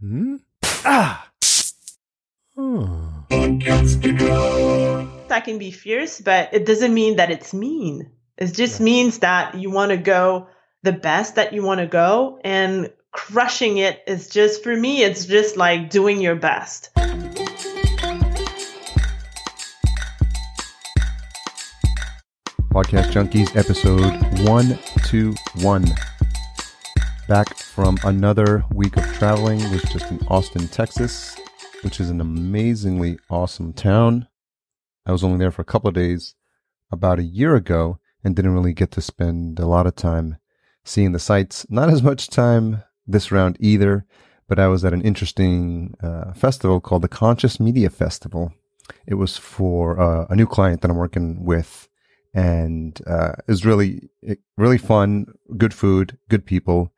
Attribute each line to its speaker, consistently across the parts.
Speaker 1: Hmm? Ah! Oh.
Speaker 2: That can be fierce, but it doesn't mean that it's mean. It just means that you want to go the best that you want to go and crushing it is just for me it's just like doing your best.
Speaker 1: Podcast Junkies, episode 121. Back from another week of traveling, was just in Austin, Texas, which is an amazingly awesome town. I was only there for a couple of days about a year ago and didn't really get to spend a lot of time seeing the sights. Not as much time this round either, but I was at an interesting uh, festival called the Conscious Media Festival. It was for uh, a new client that I'm working with and uh, it was really really fun, good food, good people,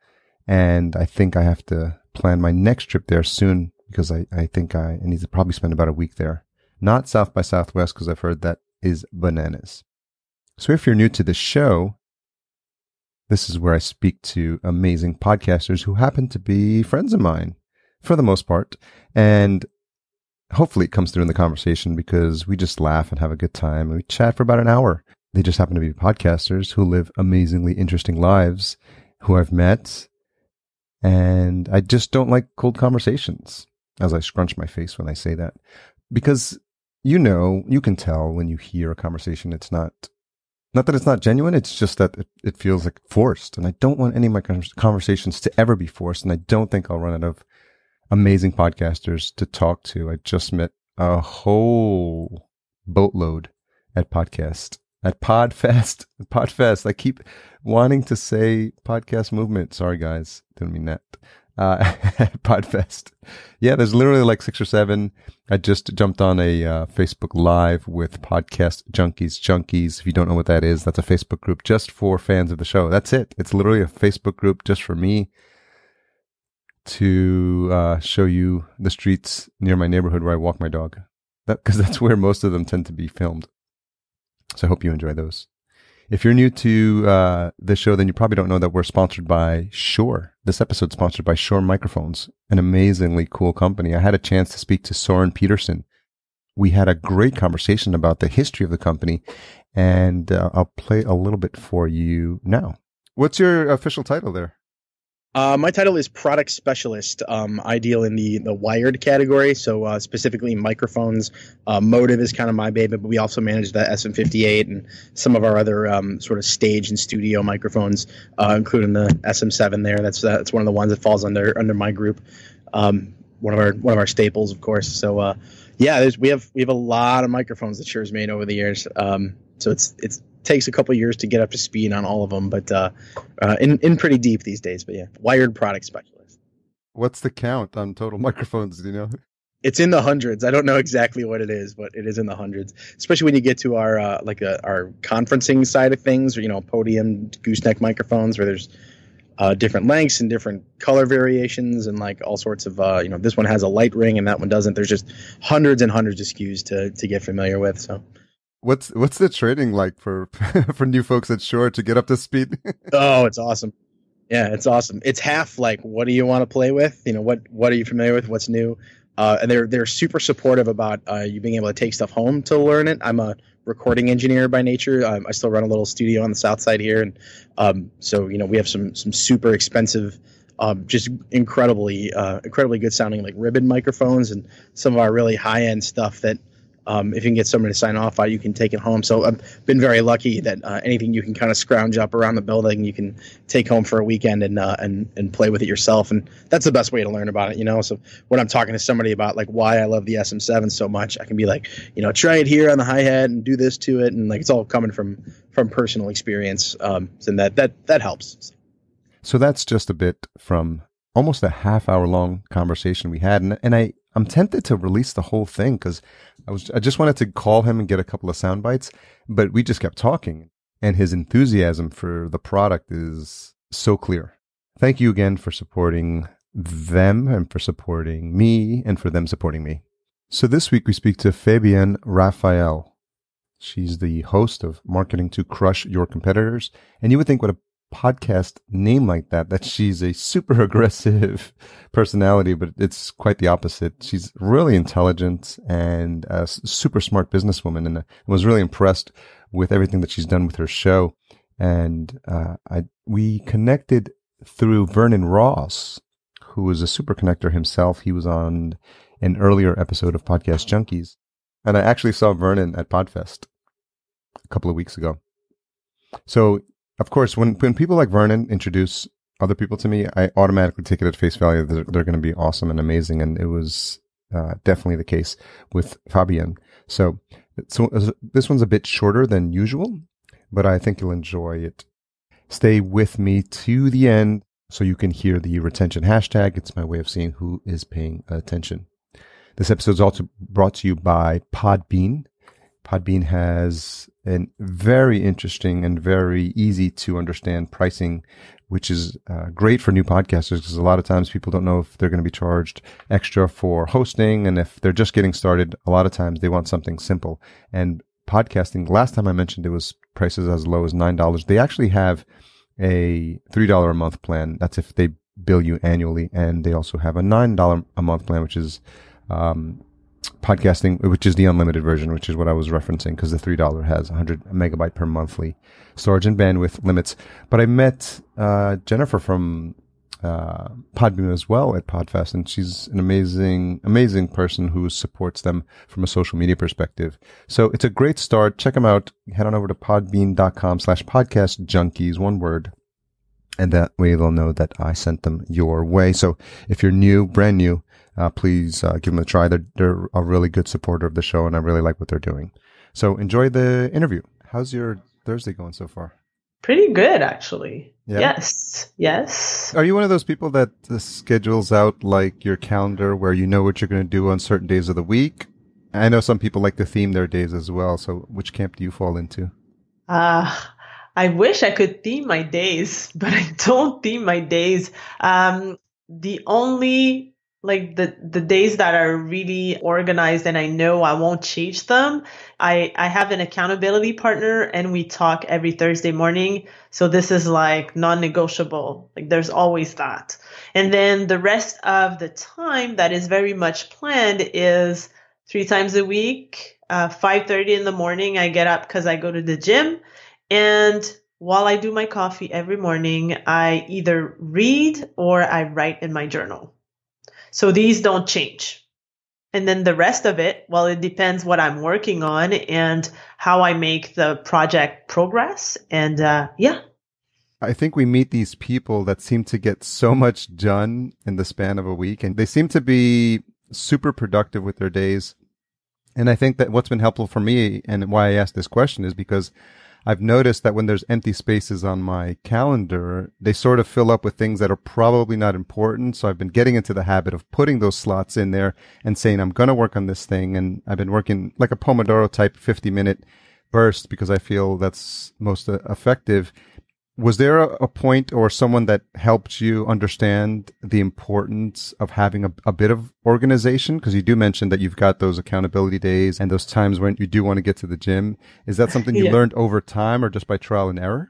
Speaker 1: and I think I have to plan my next trip there soon because I, I think I need to probably spend about a week there. Not South by Southwest because I've heard that is bananas. So if you're new to the show, this is where I speak to amazing podcasters who happen to be friends of mine for the most part. And hopefully it comes through in the conversation because we just laugh and have a good time and we chat for about an hour. They just happen to be podcasters who live amazingly interesting lives who I've met. And I just don't like cold conversations as I scrunch my face when I say that because you know, you can tell when you hear a conversation, it's not, not that it's not genuine. It's just that it, it feels like forced. And I don't want any of my conversations to ever be forced. And I don't think I'll run out of amazing podcasters to talk to. I just met a whole boatload at podcast at Podfest. Podfest. I keep wanting to say podcast movement. Sorry, guys. Didn't mean that. Uh, Podfest. Yeah, there's literally like six or seven. I just jumped on a uh, Facebook Live with Podcast Junkies Junkies. If you don't know what that is, that's a Facebook group just for fans of the show. That's it. It's literally a Facebook group just for me to uh, show you the streets near my neighborhood where I walk my dog. Because that, that's where most of them tend to be filmed. So I hope you enjoy those. If you're new to uh, show, then you probably don't know that we're sponsored by Shure. This episode sponsored by Shure Microphones, an amazingly cool company. I had a chance to speak to Soren Peterson. We had a great conversation about the history of the company, and uh, I'll play a little bit for you now. What's your official title there?
Speaker 3: Uh, my title is product specialist. Um, I deal in the the wired category, so uh, specifically microphones. Uh, Motiv is kind of my baby, but we also manage the SM58 and some of our other um, sort of stage and studio microphones, uh, including the SM7. There, that's that's one of the ones that falls under under my group. Um, one of our one of our staples, of course. So uh, yeah, we have we have a lot of microphones that Shure's made over the years. Um, so it's it's takes a couple years to get up to speed on all of them, but uh, uh, in in pretty deep these days. But yeah, wired product specialist.
Speaker 1: What's the count on total microphones? Do you know?
Speaker 3: It's in the hundreds. I don't know exactly what it is, but it is in the hundreds. Especially when you get to our uh, like a, uh, our conferencing side of things, or you know, podium gooseneck microphones, where there's uh, different lengths and different color variations, and like all sorts of uh, you know, this one has a light ring and that one doesn't. There's just hundreds and hundreds of SKUs to to get familiar with. So
Speaker 1: What's what's the training like for for new folks at Shure to get up to speed?
Speaker 3: oh, it's awesome. Yeah, it's awesome. It's half like what do you want to play with? You know, what what are you familiar with? What's new? Uh, and they're they're super supportive about uh, you being able to take stuff home to learn it. I'm a recording engineer by nature. Um, I still run a little studio on the south side here, and um, so you know we have some some super expensive, um, just incredibly uh, incredibly good sounding like ribbon microphones, and some of our really high end stuff that um, if you can get somebody to sign off on, you can take it home. So I've been very lucky that uh, anything you can kind of scrounge up around the building, you can take home for a weekend and uh, and and play with it yourself. And that's the best way to learn about it, you know. So when I'm talking to somebody about like why I love the SM7 so much, I can be like, you know, try it here on the hi hat and do this to it, and like it's all coming from from personal experience, um, and that that that helps.
Speaker 1: So that's just a bit from almost a half hour long conversation we had, and and I I'm tempted to release the whole thing because I was I just wanted to call him and get a couple of sound bites, but we just kept talking, and his enthusiasm for the product is so clear. Thank you again for supporting them and for supporting me and for them supporting me. So this week we speak to Fabienne Raphael. She's the host of Marketing to Crush Your Competitors. And you would think what a podcast name like that, that she's a super aggressive personality, but it's quite the opposite. She's really intelligent and a super smart businesswoman and I was really impressed with everything that she's done with her show. And, uh, I, we connected through Vernon Ross, who is a super connector himself. He was on an earlier episode of Podcast Junkies. And I actually saw Vernon at Podfest a couple of weeks ago. So of course, when when people like Vernon introduce other people to me, I automatically take it at face value. They're, they're going to be awesome and amazing, and it was uh, definitely the case with Fabienne. So, so this one's a bit shorter than usual, but I think you'll enjoy it. Stay with me to the end so you can hear the retention hashtag. It's my way of seeing who is paying attention. This episode is also brought to you by Podbean. Podbean has a very interesting and very easy to understand pricing, which is uh, great for new podcasters because a lot of times people don't know if they're going to be charged extra for hosting. And if they're just getting started, a lot of times they want something simple. And podcasting, last time I mentioned it was prices as low as $9. They actually have a $3 a month plan. That's if they bill you annually. And they also have a $9 a month plan, which is, um, podcasting, which is the unlimited version, which is what I was referencing because the $3 has 100 megabyte per monthly storage and bandwidth limits. But I met, uh, Jennifer from, uh, Podbean as well at Podfest, and she's an amazing, amazing person who supports them from a social media perspective. So it's a great start. Check them out. Head on over to podbean.com slash podcast junkies, one word. And that way they'll know that I sent them your way. So if you're new, brand new, uh, please uh, give them a try. They're, they're a really good supporter of the show, and I really like what they're doing. So enjoy the interview. How's your Thursday going so far?
Speaker 2: Pretty good, actually. Yeah. Yes. Yes.
Speaker 1: Are you one of those people that uh, schedules out like your calendar where you know what you're going to do on certain days of the week? I know some people like to theme their days as well. So which camp do you fall into?
Speaker 2: Uh, I wish I could theme my days, but I don't theme my days. Um, the only like the the days that are really organized and I know I won't change them. I I have an accountability partner and we talk every Thursday morning. So this is like non-negotiable. Like there's always that. And then the rest of the time that is very much planned is three times a week, uh, 5:30 in the morning I get up cuz I go to the gym and while I do my coffee every morning, I either read or I write in my journal. So these don't change. And then the rest of it, well, it depends what I'm working on and how I make the project progress. And uh, yeah.
Speaker 1: I think we meet these people that seem to get so much done in the span of a week and they seem to be super productive with their days. And I think that what's been helpful for me and why I asked this question is because I've noticed that when there's empty spaces on my calendar, they sort of fill up with things that are probably not important. So I've been getting into the habit of putting those slots in there and saying, I'm going to work on this thing. And I've been working like a Pomodoro type 50 minute burst because I feel that's most uh, effective was there a, a, point or someone that helped you understand the importance of having a, a bit of organization? Because you do mention that you've got those accountability days and those times when you do want to get to the gym. Is that something you yeah. learned over time or just by trial and error?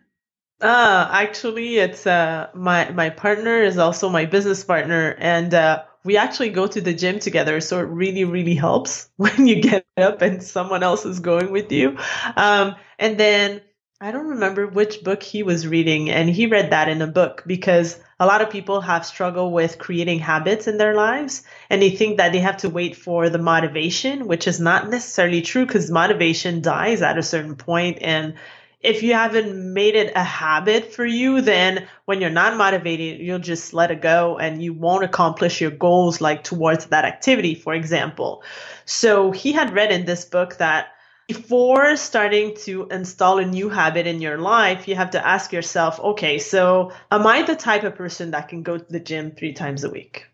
Speaker 2: Uh, actually, it's uh, my my partner is also my business partner, and uh, we actually go to the gym together. So it really, really helps when you get up and someone else is going with you. Um, and then I don't remember which book he was reading, and he read that in a book because a lot of people have struggled with creating habits in their lives and they think that they have to wait for the motivation, which is not necessarily true because motivation dies at a certain point. And if you haven't made it a habit for you, then when you're not motivated, you'll just let it go and you won't accomplish your goals like towards that activity, for example. So he had read in this book that before starting to install a new habit in your life, you have to ask yourself, okay, so am I the type of person that can go to the gym three times a week?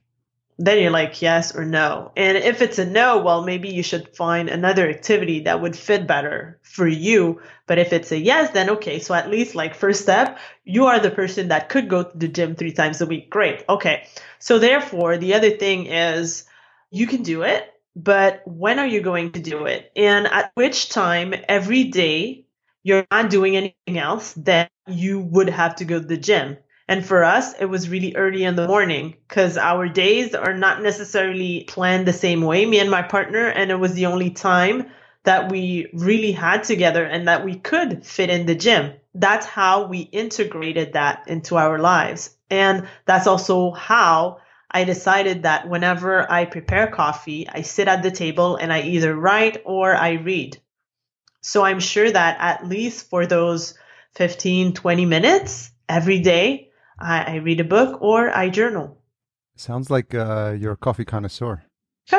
Speaker 2: Then you're like, yes or no. And if it's a no, well, maybe you should find another activity that would fit better for you. But if it's a yes, then okay. So at least like first step, you are the person that could go to the gym three times a week. Great. Okay. So therefore, the other thing is you can do it but when are you going to do it? And at which time every day you're not doing anything else, that you would have to go to the gym. And for us, it was really early in the morning because our days are not necessarily planned the same way, me and my partner. And it was the only time that we really had together and that we could fit in the gym. That's how we integrated that into our lives. And that's also how I decided that whenever I prepare coffee, I sit at the table and I either write or I read. So I'm sure that at least for those 15, 20 minutes every day, I, I read a book or I journal.
Speaker 1: Sounds like uh, you're a coffee connoisseur.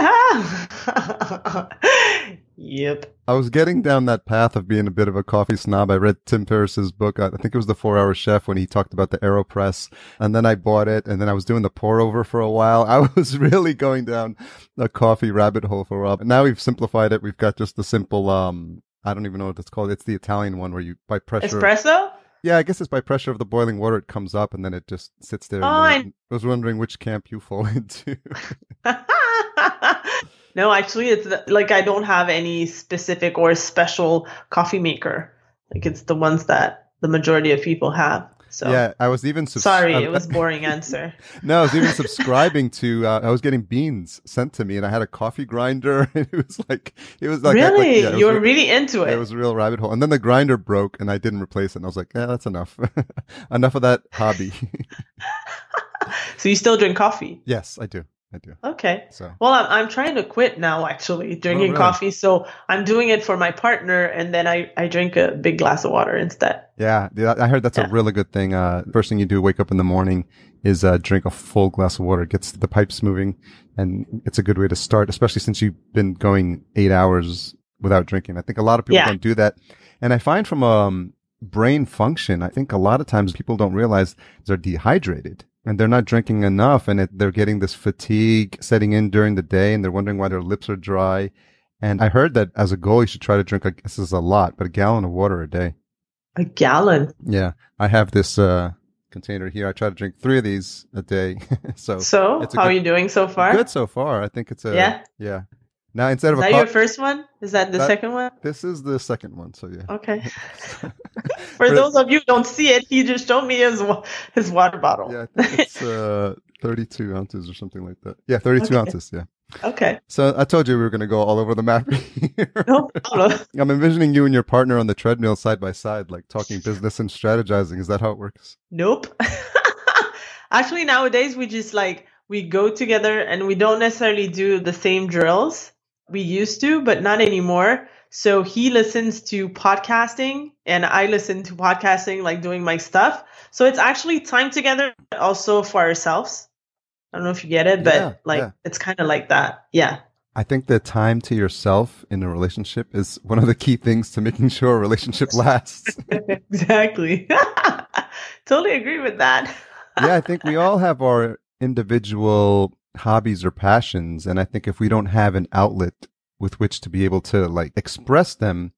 Speaker 2: yep.
Speaker 1: I was getting down that path of being a bit of a coffee snob. I read Tim Ferriss's book. I think it was The Four Hour Chef when he talked about the AeroPress. And then I bought it and then I was doing the pour over for a while. I was really going down a coffee rabbit hole for a while. But now we've simplified it. We've got just the simple, um, I don't even know what it's called. It's the Italian one where you, by pressure.
Speaker 2: Espresso?
Speaker 1: Yeah, I guess it's by pressure of the boiling water. It comes up and then it just sits there.
Speaker 2: Oh,
Speaker 1: I was wondering which camp you fall into.
Speaker 2: no, actually, it's like I don't have any specific or special coffee maker. Like it's the ones that the majority of people have. So
Speaker 1: yeah, I was even subs-
Speaker 2: sorry, it was boring answer.
Speaker 1: no, I was even subscribing to. Uh, I was getting beans sent to me, and I had a coffee grinder, and it was like it was like
Speaker 2: really
Speaker 1: like, yeah,
Speaker 2: you were re- really into it.
Speaker 1: It was a real rabbit hole, and then the grinder broke, and I didn't replace it. And I was like, yeah, that's enough, enough of that hobby.
Speaker 2: so you still drink coffee?
Speaker 1: Yes, I do. I do.
Speaker 2: Okay.
Speaker 1: So
Speaker 2: well, I'm I'm trying to quit now. Actually, drinking
Speaker 1: oh, really?
Speaker 2: coffee. So I'm doing it for my partner, and then I I drink a big glass of water instead.
Speaker 1: Yeah, I heard that's
Speaker 2: Yeah.
Speaker 1: a really good thing. Uh, first thing you do, wake up in the morning, is uh, drink a full glass of water. It gets the pipes moving, and it's a good way to start, especially since you've been going eight hours without drinking. I think a lot of people
Speaker 2: Yeah.
Speaker 1: don't do that, and I find from um brain function, I think a lot of times people don't realize they're dehydrated and they're not drinking enough, and it, they're getting this fatigue setting in during the day, and they're wondering why their lips are dry. And I heard that as a goal, you should try to drink. A, this is a lot, but a gallon of water a day.
Speaker 2: A gallon.
Speaker 1: Yeah, I have this uh, container here. I try to drink three of these a day. so
Speaker 2: So how
Speaker 1: good-
Speaker 2: are you doing so far?
Speaker 1: good so far. I think it's a
Speaker 2: Yeah?
Speaker 1: yeah. Now instead
Speaker 2: Is
Speaker 1: of a
Speaker 2: that
Speaker 1: co-
Speaker 2: your first one? Is that the
Speaker 1: That-
Speaker 2: second one?
Speaker 1: this is the second one. So yeah.
Speaker 2: Okay. For those of you who don't see it, he just showed me his his water bottle.
Speaker 1: Yeah, I think it's uh, 32 ounces or something like that. Yeah, 32
Speaker 2: Okay.
Speaker 1: ounces. Yeah.
Speaker 2: Okay.
Speaker 1: So I told you we were going to go all over the map here.
Speaker 2: No problem.
Speaker 1: I'm envisioning you and your partner on the treadmill side by side, like talking business and strategizing. Is that how it works?
Speaker 2: Nope. Actually, nowadays we just like we go together and we don't necessarily do the same drills. We used to, but not anymore. So he listens to podcasting and I listen to podcasting, like doing my stuff. So it's actually time together but also for ourselves. I don't know if you get it, but
Speaker 1: Yeah,
Speaker 2: like
Speaker 1: yeah.
Speaker 2: it's kind of like that. Yeah.
Speaker 1: I think the time to yourself in a relationship is one of the key things to making sure a relationship lasts.
Speaker 2: exactly. totally agree with that.
Speaker 1: yeah, I think we all have our individual hobbies or passions. And I think if we don't have an outlet with which to be able to like express them,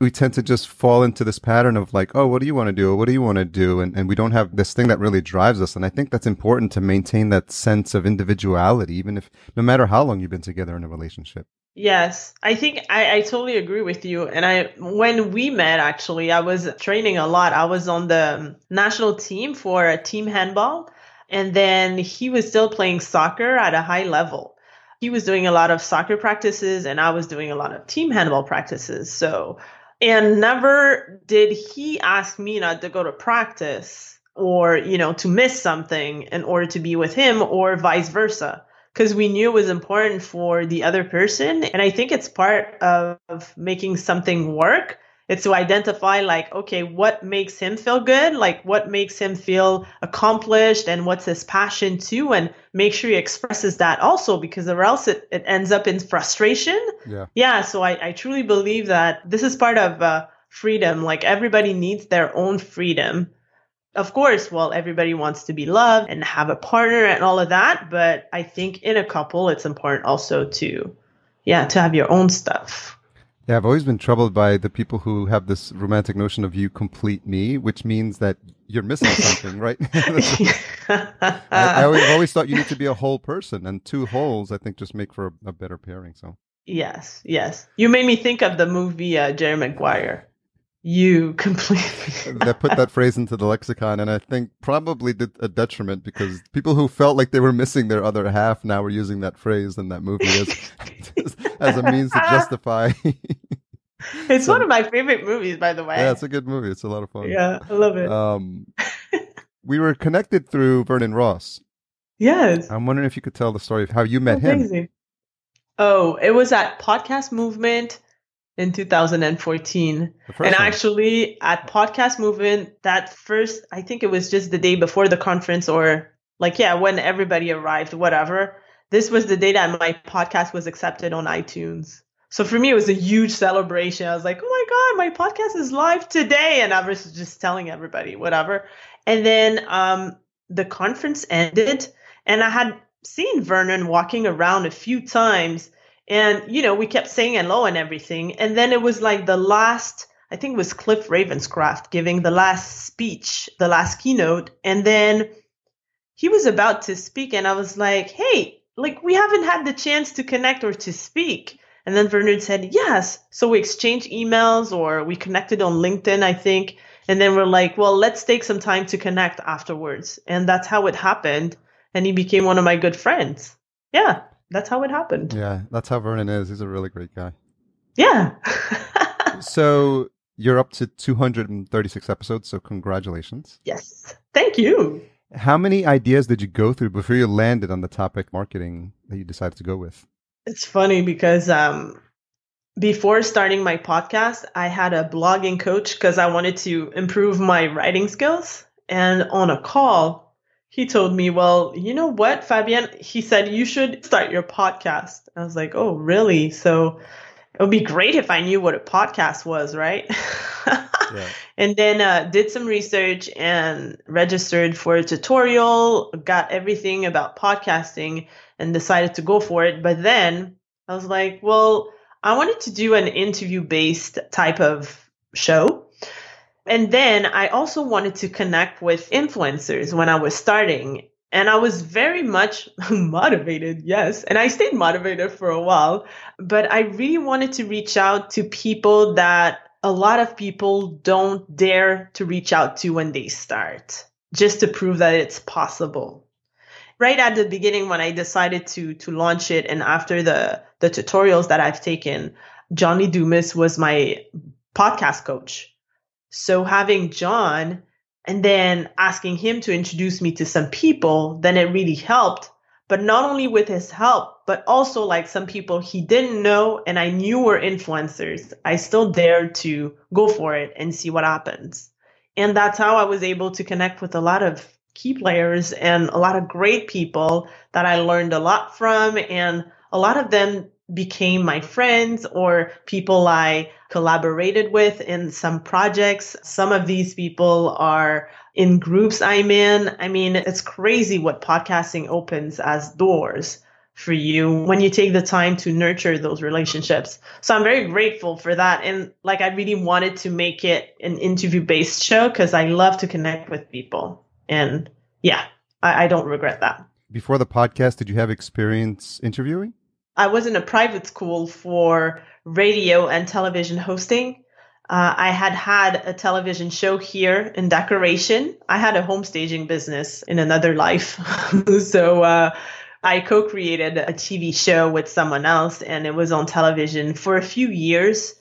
Speaker 1: we tend to just fall into this pattern of like, oh, what do you want to do? What do you want to do? And, and we don't have this thing that really drives us. And I think that's important to maintain that sense of individuality, even if no matter how long you've been together in a relationship.
Speaker 2: Yes, I think I, I totally agree with you. And I, when we met, actually, I was training a lot. I was on the national team for team handball, and then he was still playing soccer at a high level. He was doing a lot of soccer practices, and I was doing a lot of team handball practices. So, and never did he ask me not to go to practice or, you know, to miss something in order to be with him or vice versa because we knew it was important for the other person. And I think it's part of making something work. It's to identify, like, okay, what makes him feel good? Like, what makes him feel accomplished? And what's his passion too? And make sure he expresses that also, because or else it, it ends up in frustration.
Speaker 1: Yeah.
Speaker 2: Yeah. So I, I truly believe that this is part of uh, freedom. Like, everybody needs their own freedom of course, well, everybody wants to be loved and have a partner and all of that. But I think in a couple, it's important also to, yeah, to have your own stuff.
Speaker 1: Yeah, I've always been troubled by the people who have this romantic notion of you complete me, which means that you're missing something, right? I, I always, I've always thought you need to be a whole person, and two wholes, I think, just make for a, a better pairing. So,
Speaker 2: yes, yes. You made me think of the movie uh, Jerry Maguire. You completely.
Speaker 1: that put that phrase into the lexicon, and I think probably did a detriment because people who felt like they were missing their other half now were using that phrase in that movie as as a means to justify.
Speaker 2: it's one of my favorite movies, by the way.
Speaker 1: Yeah, it's a good movie. It's a lot of fun.
Speaker 2: Yeah, I love it.
Speaker 1: Um, we were connected through Vernon Ross.
Speaker 2: Yes.
Speaker 1: I'm wondering if you could tell the story of how you met him.
Speaker 2: Amazing. Oh, it was at Podcast Movement in 2014.
Speaker 1: The first
Speaker 2: And
Speaker 1: one.
Speaker 2: actually, at Podcast Movement, that first, I think it was just the day before the conference, or like, yeah, when everybody arrived, whatever. This was the day that my podcast was accepted on iTunes. So for me, it was a huge celebration. I was like, oh my God, my podcast is live today. And I was just telling everybody, whatever. And then um, the conference ended, and I had seen Vernon walking around a few times. And, you know, we kept saying hello and everything. And then it was like the last, I think it was Cliff Ravenscraft giving the last speech, the last keynote. And then he was about to speak. And I was like, hey, like, we haven't had the chance to connect or to speak. And then Vernon said, yes. So we exchanged emails or we connected on LinkedIn, I think. And then we're like, well, let's take some time to connect afterwards. And that's how it happened. And he became one of my good friends. Yeah, that's how it happened.
Speaker 1: Yeah, that's how Vernon is. He's a really great guy.
Speaker 2: Yeah.
Speaker 1: So you're up to 236 episodes, so congratulations.
Speaker 2: yes. Thank you.
Speaker 1: How many ideas did you go through before you landed on the topic marketing that you decided to go with?
Speaker 2: It's funny because um, before starting my podcast, I had a blogging coach because I wanted to improve my writing skills. And on a call, he told me, Well, you know what, Fabienne? He said, You should start your podcast. I was like, Oh, really? So it would be great if I knew what a podcast was, right?
Speaker 1: Yeah.
Speaker 2: And then uh, did some research and registered for a tutorial, got everything about podcasting and decided to go for it. But then I was like, well, I wanted to do an interview based type of show. And then I also wanted to connect with influencers when I was starting. And I was very much motivated, yes. And I stayed motivated for a while, but I really wanted to reach out to people that a lot of people don't dare to reach out to when they start, just to prove that it's possible right at the beginning when I decided to to launch it and after the the tutorials that I've taken, John Lee Dumas was my podcast coach. So having John and then asking him to introduce me to some people, then it really helped. But not only with his help, but also like some people he didn't know and I knew were influencers. I still dared to go for it and see what happens. And that's how I was able to connect with a lot of key players and a lot of great people that I learned a lot from. And a lot of them became my friends or people I collaborated with in some projects. Some of these people are in groups I'm in. I mean, it's crazy what podcasting opens as doors for you when you take the time to nurture those relationships. So I'm very grateful for that. And like, I really wanted to make it an interview based show because I love to connect with people. And yeah, I, I don't regret that.
Speaker 1: Before the podcast, did you have experience interviewing?
Speaker 2: I was in a private school for radio and television hosting. Uh, I had had a television show here in decoration. I had a home staging business in another life. so uh, I co created a TV show with someone else, and it was on television for a few years.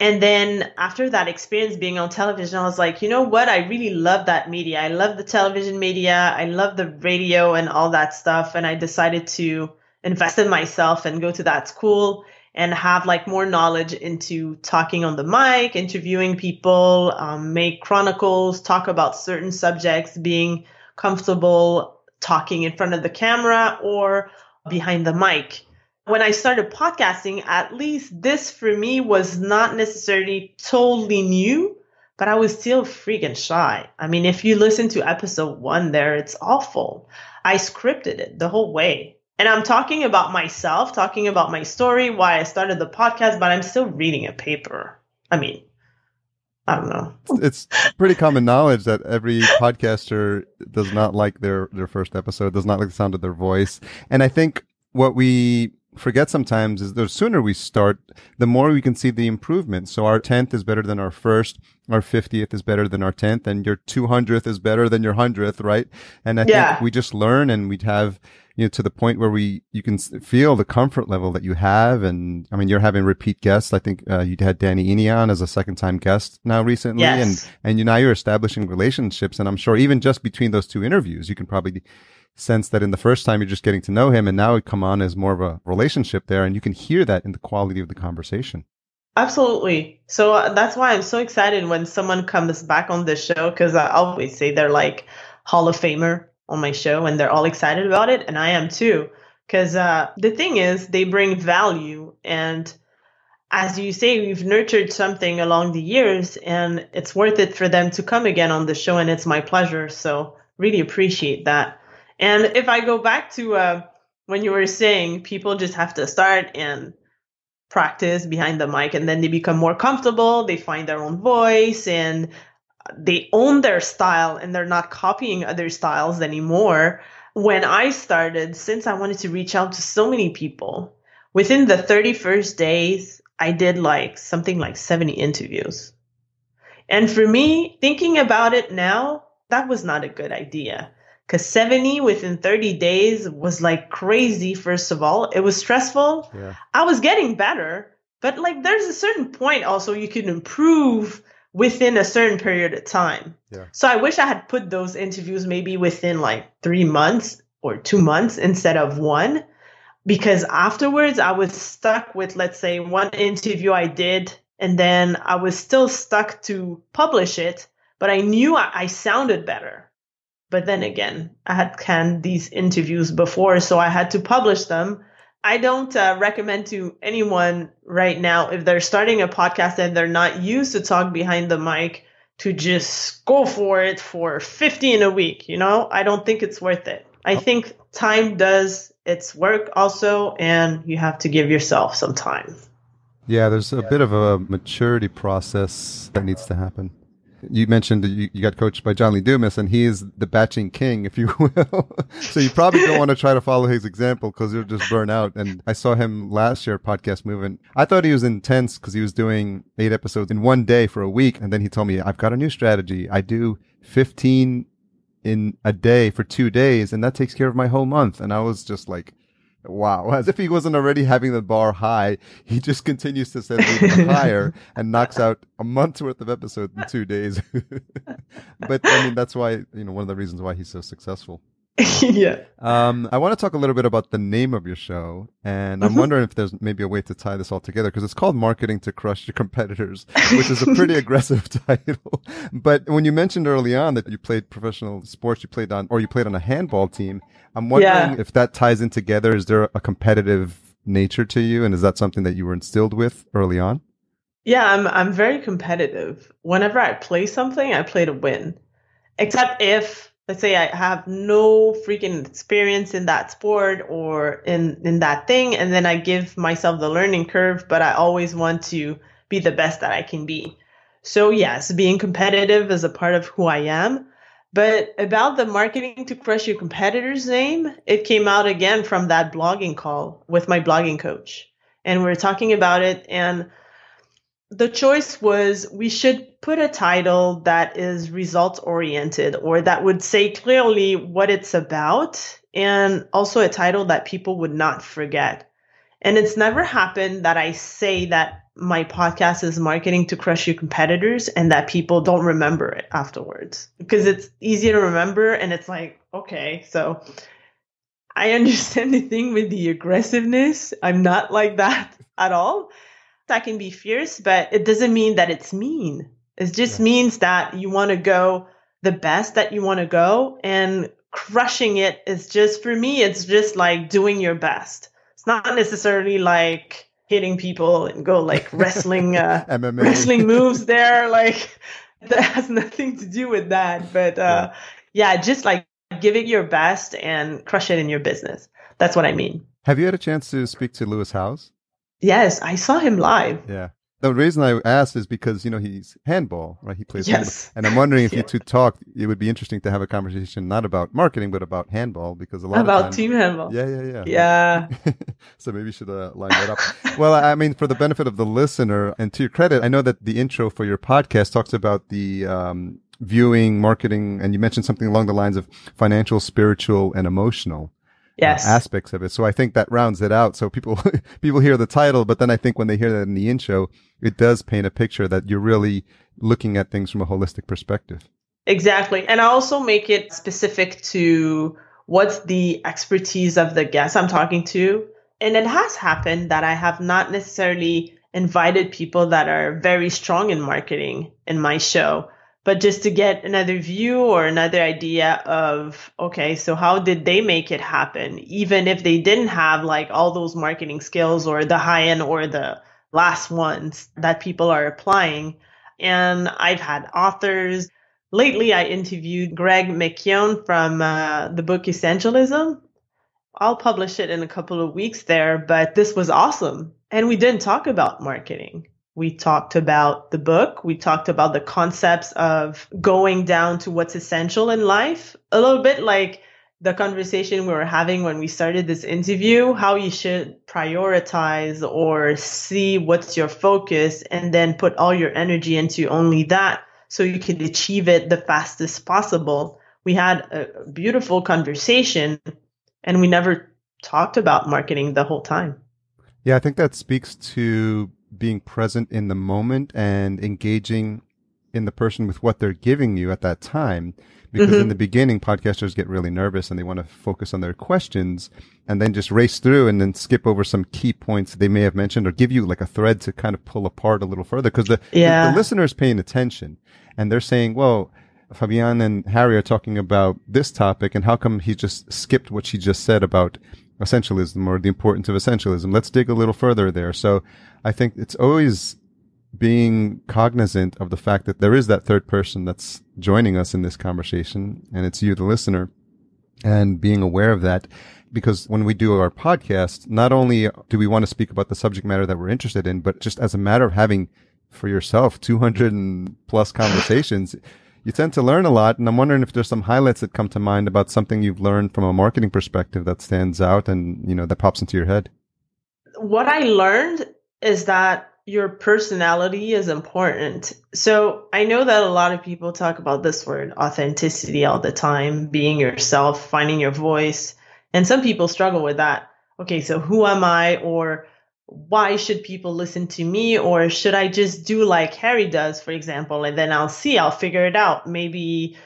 Speaker 2: And then after that experience being on television, I was like, you know what? I really love that media. I love the television media. I love the radio and all that stuff. And I decided to invest in myself and go to that school and have like more knowledge into talking on the mic, interviewing people, um, make chronicles, talk about certain subjects, being comfortable talking in front of the camera or behind the mic. When I started podcasting, at least this for me was not necessarily totally new, but I was still freaking shy. I mean, if you listen to episode one there, it's awful. I scripted it the whole way. And I'm talking about myself, talking about my story, why I started the podcast, but I'm still reading a paper. I mean, I don't know.
Speaker 1: It's pretty common knowledge that every podcaster does not like their, their first episode, does not like the sound of their voice. And I think what we forget sometimes is the sooner we start, the more we can see the improvement. So our 10th is better than our first. Our 50th is better than our 10th and your 200th is better than your 100th, right? And I
Speaker 2: Yeah.
Speaker 1: think we just learn and we'd have, you know, to the point where we, you can feel the comfort level that you have. And I mean, you're having repeat guests. I think, uh, you had Danny Iny on as a second time guest now recently.
Speaker 2: Yes.
Speaker 1: And, and you now you're establishing relationships. And I'm sure even just between those two interviews, you can probably sense that in the first time you're just getting to know him and now it come on as more of a relationship there. And you can hear that in the quality of the conversation.
Speaker 2: Absolutely. So uh, that's why I'm so excited when someone comes back on the show because I always say they're like Hall of Famer on my show and they're all excited about it. And I am too. Because uh, the thing is, they bring value. And as you say, we've nurtured something along the years and it's worth it for them to come again on the show. And it's my pleasure. So really appreciate that. And if I go back to uh, when you were saying people just have to start and practice behind the mic and then they become more comfortable they find their own voice and they own their style and they're not copying other styles anymore. When i started since i wanted to reach out to so many people within the 31st days i did like something like 70 interviews. And for me thinking about it now that was not a good idea. Because 70 within 30 days was like crazy first of all. It was stressful.
Speaker 1: Yeah.
Speaker 2: I was getting better, but like there's a certain point also you can improve within a certain period of time.
Speaker 1: Yeah.
Speaker 2: So I wish I had put those interviews maybe within like three months or two months instead of one. Because afterwards I was stuck with, let's say, one interview I did, and then I was still stuck to publish it, but I knew I, I sounded better. But then again, I had canned these interviews before, so I had to publish them. I don't uh, recommend to anyone right now if they're starting a podcast and they're not used to talk behind the mic to just go for it for 50 in a week. You know, I don't think it's worth it. I think time does its work also, and you have to give yourself some time.
Speaker 1: Yeah, there's a bit of a maturity process that needs to happen. You mentioned that you, you got coached by John Lee Dumas, and he is the batching king, if you will. so you probably don't want to try to follow his example because you'll just burn out. And I saw him last year Podcast Movement. I thought he was intense because he was doing eight episodes in one day for a week, and then he told me, "I've got a new strategy. I do 15 in a day for two days, and that takes care of my whole month." And I was just like. Wow, as if he wasn't already having the bar high, he just continues to set it even higher and knocks out a month's worth of episodes in two days. but I mean, that's why, you know, one of the reasons why he's so successful.
Speaker 2: yeah.
Speaker 1: Um, I want to talk a little bit about the name of your show, and I'm
Speaker 2: Mhm.
Speaker 1: wondering if there's maybe a way to tie this all together because it's called "Marketing to Crush Your Competitors," which is a pretty aggressive title. But when you mentioned early on that you played professional sports, you played on or you played on a handball team, I'm wondering
Speaker 2: Yeah.
Speaker 1: if that ties in together. Is there a competitive nature to you, and is that something that you were instilled with early on?
Speaker 2: Yeah, I'm I'm very competitive. Whenever I play something, I play to win. Except if let's say I have no freaking experience in that sport or in in that thing and then I give myself the learning curve, but I always want to be the best that I can be. So yes, being competitive is a part of who I am. But about the marketing to crush your competitor's name, it came out again from that blogging call with my blogging coach. And we were talking about it and the choice was we should put a title that is results oriented or that would say clearly what it's about and also a title that people would not forget. And it's never happened that I say that my podcast is marketing to crush your competitors and that people don't remember it afterwards because it's easy to remember and it's like, okay, so I understand the thing with the aggressiveness. I'm not like that at all. I can be fierce, but it doesn't mean that it's mean. It just
Speaker 1: Yeah.
Speaker 2: means that you want to go the best that you want to go and crushing it is just for me it's just like doing your best. It's not necessarily like hitting people and go like wrestling uh
Speaker 1: MMA
Speaker 2: wrestling moves there like that has nothing to do with that but uh yeah, just like give it your best and crush it in your business. That's what I mean.
Speaker 1: Have you had a chance to speak to Lewis Howes?
Speaker 2: Yes, I saw him live.
Speaker 1: Yeah. The reason I asked is because you know he's handball, right? He plays
Speaker 2: yes.
Speaker 1: handball, and I'm wondering if
Speaker 2: Yeah.
Speaker 1: you two talk, it would be interesting to have a conversation not about marketing but about handball because a lot
Speaker 2: About
Speaker 1: times,
Speaker 2: team handball.
Speaker 1: yeah, yeah, yeah,
Speaker 2: Yeah.
Speaker 1: so maybe you should uh, line that up. well, I mean, for the benefit of the listener, and to your credit, I know that the intro for your podcast talks about the um, viewing, marketing, and you mentioned something along the lines of financial, spiritual, and emotional. Uh,
Speaker 2: Yes.
Speaker 1: aspects of it. So I think that rounds it out. So people people hear the title, but then I think when they hear that in the intro, it does paint a picture that you're really looking at things from a holistic perspective.
Speaker 2: Exactly. And I also make it specific to what's the expertise of the guest I'm talking to. And it has happened that I have not necessarily invited people that are very strong in marketing in my show, but just to get another view or another idea of, okay, so how did they make it happen? Even if they didn't have like all those marketing skills or the high end or the last ones that people are applying. And I've had authors, lately I interviewed Greg McKeown from uh, the book Essentialism. I'll publish it in a couple of weeks there, but this was awesome. And we didn't talk about marketing. We talked about the book. We talked about the concepts of going down to what's essential in life. A little bit like the conversation we were having when we started this interview, how you should prioritize or see what's your focus and then put all your energy into only that so you can achieve it the fastest possible. We had a beautiful conversation and we never talked about marketing the whole time.
Speaker 1: Yeah, I think that speaks to being present in the moment and engaging in the person with what they're giving you at that time. Because in
Speaker 2: Mhm.
Speaker 1: the beginning, podcasters get really nervous and they want to focus on their questions and then just race through and then skip over some key points they may have mentioned or give you like a thread to kind of pull apart a little further. Because the, the-
Speaker 2: Yeah.
Speaker 1: the listener is paying attention and they're saying, well, Fabienne and Harry are talking about this topic and how come he just skipped what she just said about essentialism or the importance of essentialism. Let's dig a little further there. So I think it's always being cognizant of the fact that there is that third person that's joining us in this conversation and it's you, the listener, and being aware of that. Because when we do our podcast, not only do we want to speak about the subject matter that we're interested in, but just as a matter of having for yourself 200 and plus conversations, you tend to learn a lot. And I'm wondering if there's some highlights that come to mind about something you've learned from a marketing perspective that stands out and, you know, that pops into your head.
Speaker 2: what I learned is that your personality is important. So I know that a lot of people talk about this word authenticity all the time, being yourself, finding your voice. And some people struggle with that. Okay, so who am I? Or why should people listen to me? Or should I just do like Harry does, for example, and then I'll see, I'll figure it out. Maybe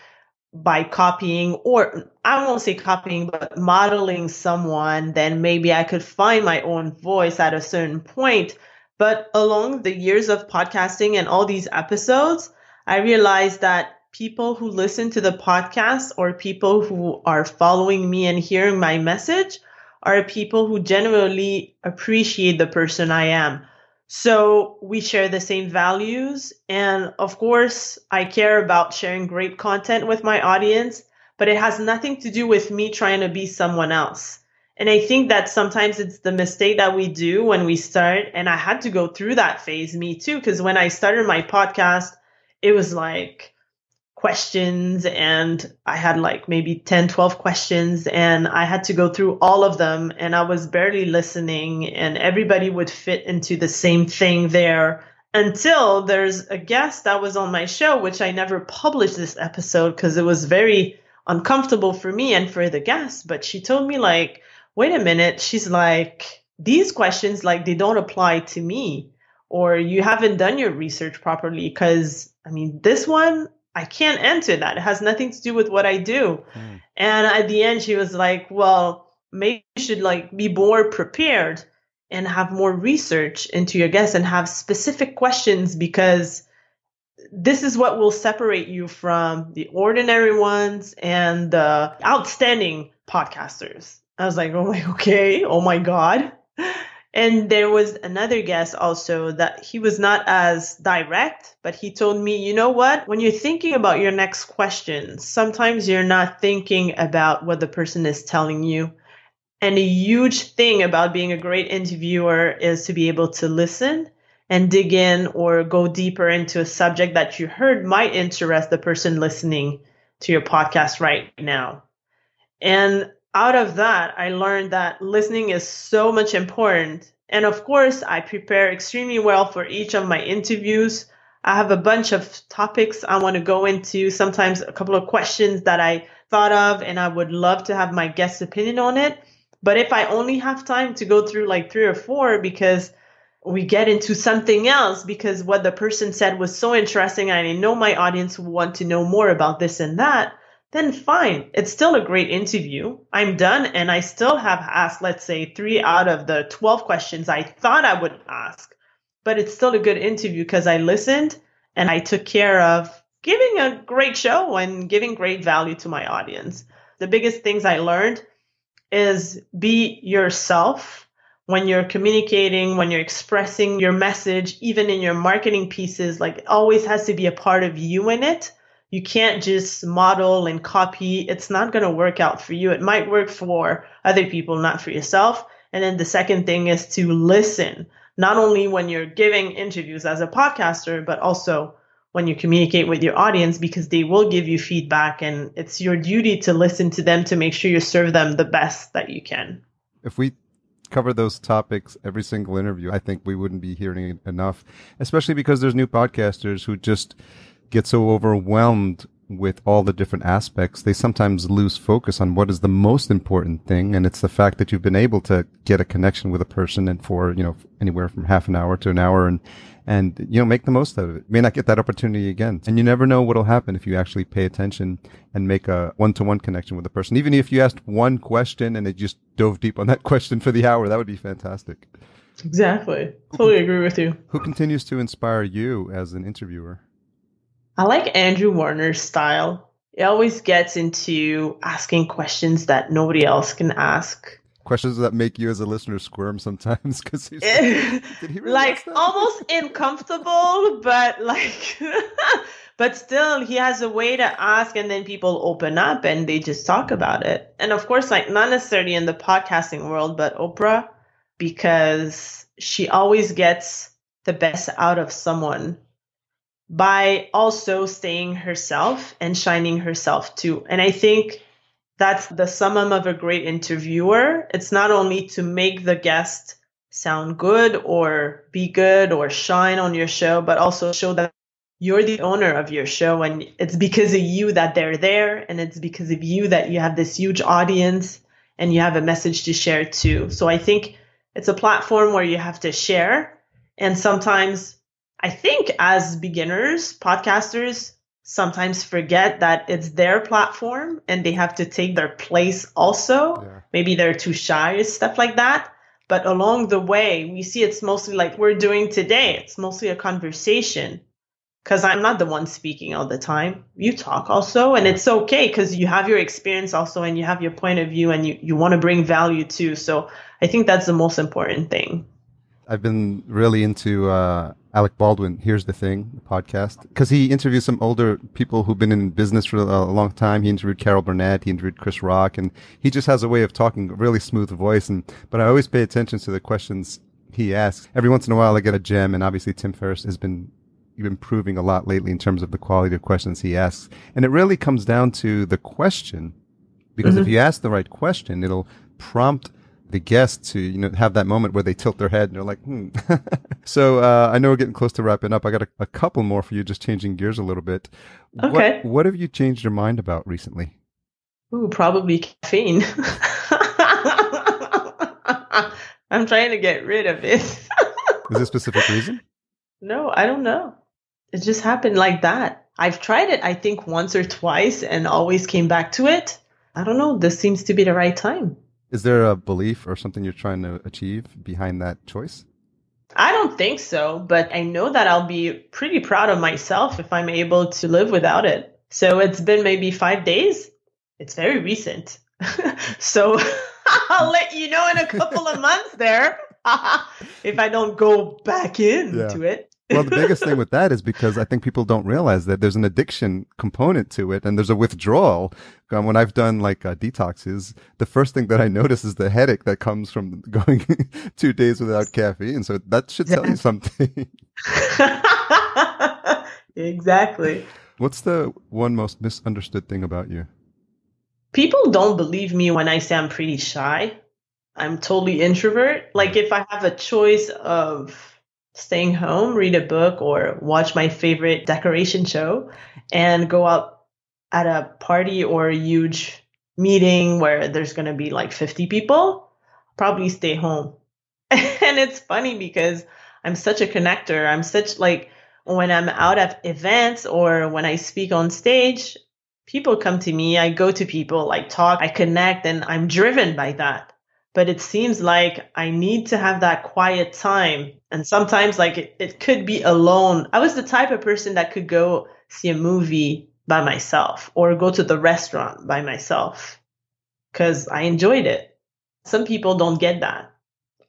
Speaker 2: by copying or I won't say copying, but modeling someone, then maybe I could find my own voice at a certain point. But along the years of podcasting and all these episodes, I realized that people who listen to the podcast or people who are following me and hearing my message are people who genuinely appreciate the person I am. So we share the same values. And of course, I care about sharing great content with my audience, but it has nothing to do with me trying to be someone else. And I think that sometimes it's the mistake that we do when we start. And I had to go through that phase, me too, because when I started my podcast, it was like questions and I had like maybe 10, 12 questions and I had to go through all of them and I was barely listening and everybody would fit into the same thing there until there's a guest that was on my show, which I never published this episode because it was very uncomfortable for me and for the guest. But she told me like, wait a minute. She's like, these questions, like they don't apply to me or you haven't done your research properly. Cause I mean, this one, I can't answer that. It has nothing to do with what I do.
Speaker 1: Mm.
Speaker 2: And at the end, she was like, well, maybe you should like be more prepared and have more research into your guests and have specific questions because this is what will separate you from the ordinary ones and the outstanding podcasters. I was like, oh my, okay. Oh my God. And there was another guest also that he was not as direct, but he told me, you know what? When you're thinking about your next question, sometimes you're not thinking about what the person is telling you. And a huge thing about being a great interviewer is to be able to listen and dig in or go deeper into a subject that you heard might interest the person listening to your podcast right now. And out of that, I learned that listening is so much important. And of course, I prepare extremely well for each of my interviews. I have a bunch of topics I want to go into, sometimes a couple of questions that I thought of, and I would love to have my guest's opinion on it. But if I only have time to go through like three or four because we get into something else because what the person said was so interesting I know my audience will want to know more about this and that, then fine. It's still a great interview. I'm done and I still have asked, let's say, three out of the 12 questions I thought I would ask. But it's still a good interview because I listened and I took care of giving a great show and giving great value to my audience. The biggest things I learned is be yourself when you're communicating, when you're expressing your message, even in your marketing pieces, like always has to be a part of you in it. You can't just model and copy. It's not going to work out for you. It might work for other people, not for yourself. And then the second thing is to listen, not only when you're giving interviews as a podcaster, but also when you communicate with your audience because they will give you feedback and it's your duty to listen to them to make sure you serve them the best that you can.
Speaker 1: If we cover those topics every single interview, I think we wouldn't be hearing enough, especially because there's new podcasters who just get so overwhelmed with all the different aspects. They sometimes lose focus on what is the most important thing. And it's the fact that you've been able to get a connection with a person and for, you know, anywhere from half an hour to an hour and and you know make the most out of it. may not get that opportunity again, and you never know what'll happen if you actually pay attention and make a one-to-one connection with a person. Even if you asked one question and they just dove deep on that question for the hour, that would be fantastic.
Speaker 2: Exactly. Totally agree with you.
Speaker 1: Who continues to inspire you as an interviewer?
Speaker 2: I like Andrew Warner's style. He always gets into asking questions that nobody else can ask.
Speaker 1: Questions that make you as a listener squirm sometimes because he's
Speaker 2: like, he really like almost uncomfortable but like but still he has a way to ask and then people open up and they just talk about it. And of course like not necessarily in the podcasting world but oprah because she always gets the best out of someone by also staying herself and shining herself too and i think that's the summum of a great interviewer. It's not only to make the guest sound good or be good or shine on your show, but also show that you're the owner of your show and it's because of you that they're there and it's because of you that you have this huge audience and you have a message to share too. So I think it's a platform where you have to share and sometimes I think as beginners, podcasters, sometimes forget that it's their platform and they have to take their place also. Yeah. Maybe they're too shy, or stuff like that. But along the way, we see it's mostly like we're doing today. It's mostly a conversation because I'm not the one speaking all the time. You talk also, and it's okay because you have your experience also and you have your point of view and you, you want to bring value too. So I think that's the most important thing.
Speaker 1: I've been really into uh, Alec Baldwin. Here's the thing, podcast, because he interviews some older people who've been in business for a long time. He interviewed Carol Burnett, he interviewed Chris Rock, and he just has a way of talking, a really smooth voice. And but I always pay attention to the questions he asks. Every once in a while, I get a gem, and obviously Tim Ferriss has been improving a lot lately in terms of the quality of questions he asks. And it really comes down to the question, because mm-hmm. if you ask the right question, it'll prompt the guests to you know have that moment where they tilt their head and they're like, hmm. so uh, I know we're getting close to wrapping up. I got a, a, couple more for you, just changing gears a little bit.
Speaker 2: Okay.
Speaker 1: What, what have you changed your mind about recently?
Speaker 2: Ooh, probably caffeine. I'm trying to get rid of it. Is
Speaker 1: there a specific reason?
Speaker 2: No, I don't know. It just happened like that. I've tried it, I think, once or twice and always came back to it. I don't know. This seems to be the right time.
Speaker 1: Is there a belief or something you're trying to achieve behind that choice?
Speaker 2: I don't think so, but I know that I'll be pretty proud of myself if I'm able to live without it. So it's been maybe five days. It's very recent. so I'll let you know in a couple of months there if I don't go back into yeah. it.
Speaker 1: Well, the biggest thing with that is because I think people don't realize that there's an addiction component to it and there's a withdrawal. Um, when I've done like uh, detoxes, the first thing that I notice is the headache that comes from going two days without caffeine. So that should tell you something.
Speaker 2: exactly.
Speaker 1: What's the one most misunderstood thing about you?
Speaker 2: People don't believe me when I say I'm pretty shy. I'm totally introvert. Like if I have a choice of staying home, read a book, or watch my favorite decoration show and go out at a party or a huge meeting where there's going to be like 50 people, probably stay home. and it's funny because I'm such a connector. I'm such like when I'm out at events or when I speak on stage, people come to me. I go to people, like talk, I connect, and I'm driven by that but it seems like I need to have that quiet time. And sometimes, like, it, it could be alone. I was the type of person that could go see a movie by myself or go to the restaurant by myself because I enjoyed it. Some people don't get that.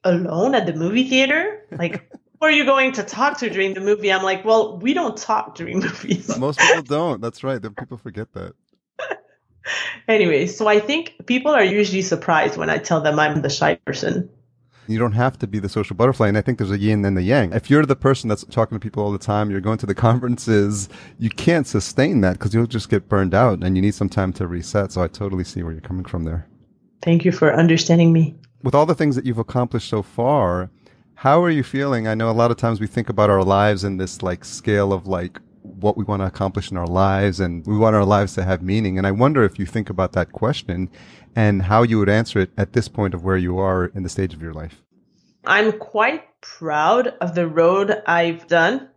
Speaker 2: Alone at the movie theater? Like, who are you going to talk to during the movie? I'm like, well, we don't talk during movies.
Speaker 1: Most people don't. That's right. then People forget that
Speaker 2: anyway, so I think people are usually surprised when I tell them I'm the shy person.
Speaker 1: You don't have to be the social butterfly. And I think there's a yin and the yang. If you're the person that's talking to people all the time, you're going to the conferences, you can't sustain that because you'll just get burned out and you need some time to reset. So I totally see where you're coming from there.
Speaker 2: Thank you for understanding me.
Speaker 1: With all the things that you've accomplished so far, how are you feeling? I know a lot of times we think about our lives in this like scale of like what we want to accomplish in our lives and we want our lives to have meaning. And I wonder if you think about that question and how you would answer it at this point of where you are in the stage of your life.
Speaker 2: I'm quite proud of the road I've done.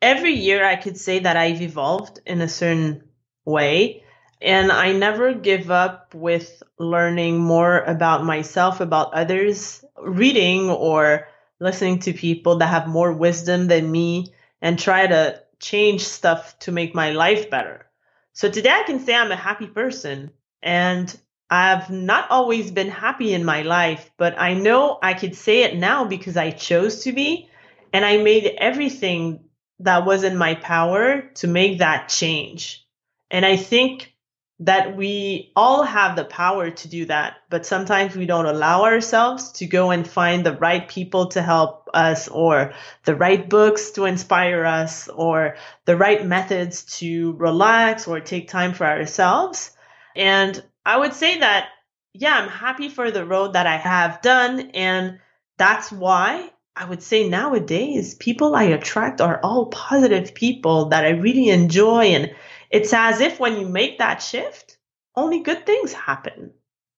Speaker 2: Every year I could say that I've evolved in a certain way. And I never give up with learning more about myself, about others, reading or listening to people that have more wisdom than me and try to change stuff to make my life better. So today I can say I'm a happy person and I've not always been happy in my life, but I know I could say it now because I chose to be and I made everything that was in my power to make that change. And I think that we all have the power to do that, but sometimes we don't allow ourselves to go and find the right people to help us or the right books to inspire us or the right methods to relax or take time for ourselves. And I would say that, yeah, I'm happy for the road that I have done. And that's why I would say nowadays people I attract are all positive people that I really enjoy and it's as if when you make that shift, only good things happen.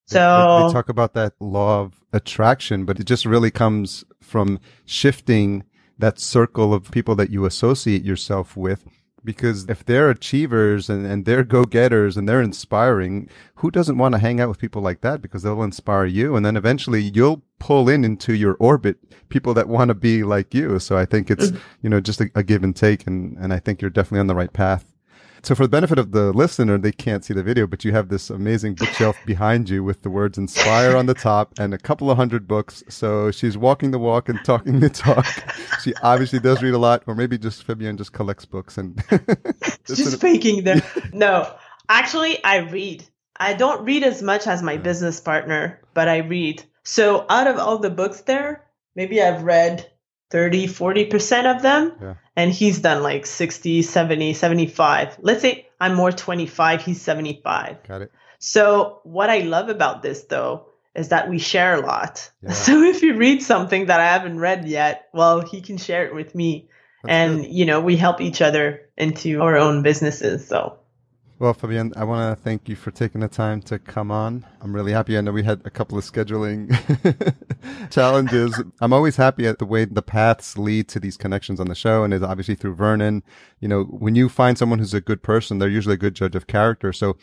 Speaker 2: So
Speaker 1: they, they, talk about that law of attraction, but it just really comes from shifting that circle of people that you associate yourself with. Because if they're achievers and, and they're go getters and they're inspiring, who doesn't want to hang out with people like that? Because they'll inspire you. And then eventually you'll pull in into your orbit people that want to be like you. So I think it's, mm-hmm. you know, just a, a give and take. And, and I think you're definitely on the right path. So for the benefit of the listener, they can't see the video, but you have this amazing bookshelf behind you with the words inspire on the top and a couple of hundred books. So she's walking the walk and talking the talk. She obviously does read a lot, or maybe just Fabienne just collects books and
Speaker 2: just faking them. no, actually I read. I don't read as much as my mm. business partner, but I read. So out of all the books there, maybe I've read 30, 40% of them. Yeah. And he's done like 60, 70, 75. Let's say I'm more 25, he's 75.
Speaker 1: Got it.
Speaker 2: So what I love about this though is that we share a lot. Yeah. So if you read something that I haven't read yet, well, he can share it with me. That's and, good. you know, we help each other into our own businesses. So
Speaker 1: well, Fabienne, I want to thank you for taking the time to come on. I'm really happy. I know we had a couple of scheduling challenges. I'm always happy at the way the paths lead to these connections on the show. And it's obviously through Vernon. You know, when you find someone who's a good person, they're usually a good judge of character. So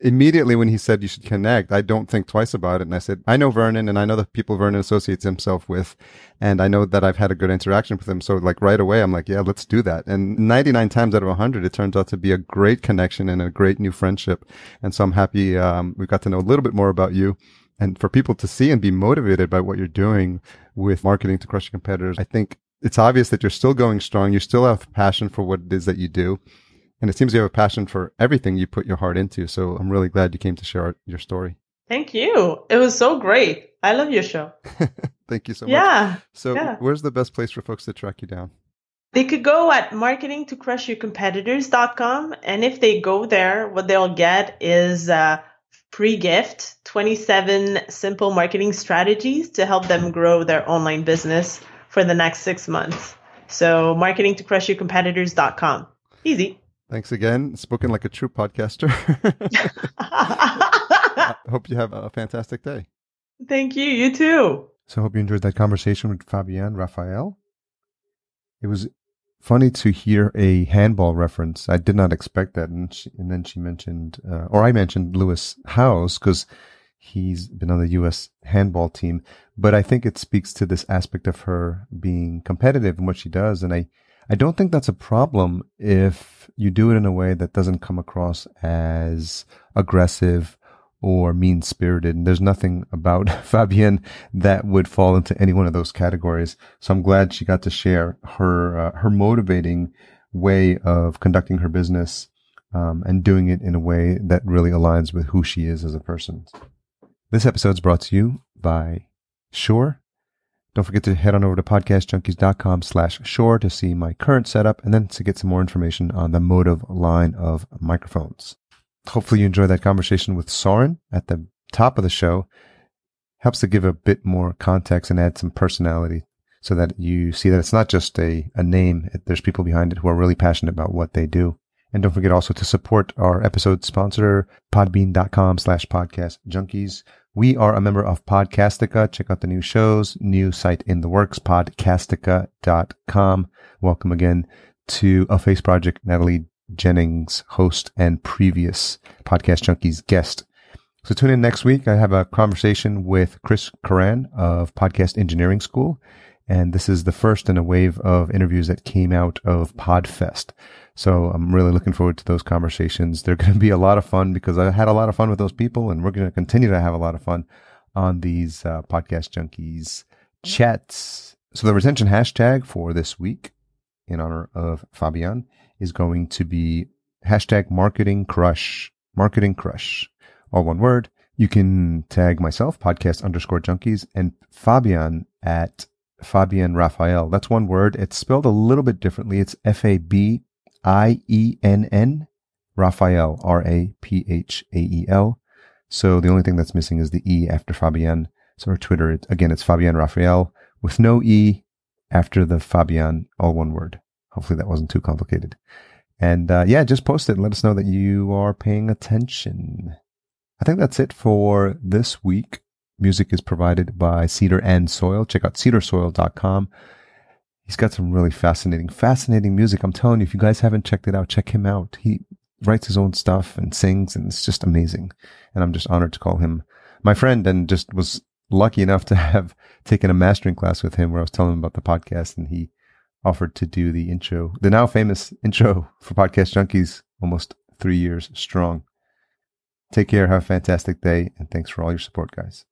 Speaker 1: immediately when he said you should connect, I don't think twice about it. And I said, I know Vernon and I know the people Vernon associates himself with. And I know that I've had a good interaction with him. So like right away, I'm like, yeah, let's do that. And 99 times out of 100, it turns out to be a great connection and a great new friendship. And so I'm happy, um, we got to know a little bit more about you. And for people to see and be motivated by what you're doing with marketing to crushing competitors, I think it's obvious that you're still going strong. You still have passion for what it is that you do. And it seems you have a passion for everything you put your heart into. So I'm really glad you came to share your story.
Speaker 2: Thank you. It was so great. I love your show.
Speaker 1: Thank you so much.
Speaker 2: Yeah.
Speaker 1: So
Speaker 2: yeah.
Speaker 1: where's the best place for folks to track you down?
Speaker 2: They could go at marketingtocrushyourcompetitors.com. And if they go there, what they'll get is a pre gift 27 simple marketing strategies to help them grow their online business for the next six months. So marketingtocrushyourcompetitors.com. Easy.
Speaker 1: Thanks again. Spoken like a true podcaster. I hope you have a fantastic day.
Speaker 2: Thank you. You too.
Speaker 1: So I hope you enjoyed that conversation with Fabienne Raphael. It was funny to hear a handball reference. I did not expect that. And, she, and then she mentioned, uh, or I mentioned Lewis Howes because he's been on the U.S. handball team. But I think it speaks to this aspect of her being competitive in what she does. And I, I don't think that's a problem if you do it in a way that doesn't come across as aggressive or mean spirited. And there's nothing about Fabienne that would fall into any one of those categories. So I'm glad she got to share her, uh, her motivating way of conducting her business, um, and doing it in a way that really aligns with who she is as a person. This episode is brought to you by Shure. Don't forget to head on over to podcastjunkies.com slash Shure to see my current setup and then to get some more information on the MOTIV line of microphones. Hopefully you enjoy that conversation with Soren at the top of the show. Helps to give a bit more context and add some personality so that you see that it's not just a, a name. There's people behind it who are really passionate about what they do. And don't forget also to support our episode sponsor, podbean.com slash podcast junkies. We are a member of Podcastica. Check out the new shows, new site in the works, podcastica.com. Welcome again to A Face Project, Natalie Jennings, host and previous Podcast Junkies guest. So tune in next week. I have a conversation with Chris Curran of Podcast Engineering School. And this is the first in a wave of interviews that came out of Podfest. So I'm really looking forward to those conversations. They're going to be a lot of fun because I had a lot of fun with those people and we're going to continue to have a lot of fun on these uh, podcast junkies chats. So the retention hashtag for this week in honor of Fabienne is going to be hashtag marketing crush, marketing crush, all one word. You can tag myself, podcast underscore junkies, and Fabienne at Fabian Raphael. That's one word. It's spelled a little bit differently. It's F A B I E N N, Raphael, R A P H A E L. So the only thing that's missing is the E after Fabian. So our Twitter, it, again, it's Fabian Raphael with no E after the Fabian, all one word. Hopefully that wasn't too complicated. And uh, yeah, just post it and let us know that you are paying attention. I think that's it for this week. Music is provided by Cedar and Soil. Check out cedarsoil.com. He's got some really fascinating, fascinating music. I'm telling you, if you guys haven't checked it out, check him out. He writes his own stuff and sings and it's just amazing. And I'm just honored to call him my friend and just was lucky enough to have taken a mastering class with him where I was telling him about the podcast and he offered to do the intro, the now famous intro for Podcast Junkies, almost three years strong. Take care, have a fantastic day, and thanks for all your support, guys.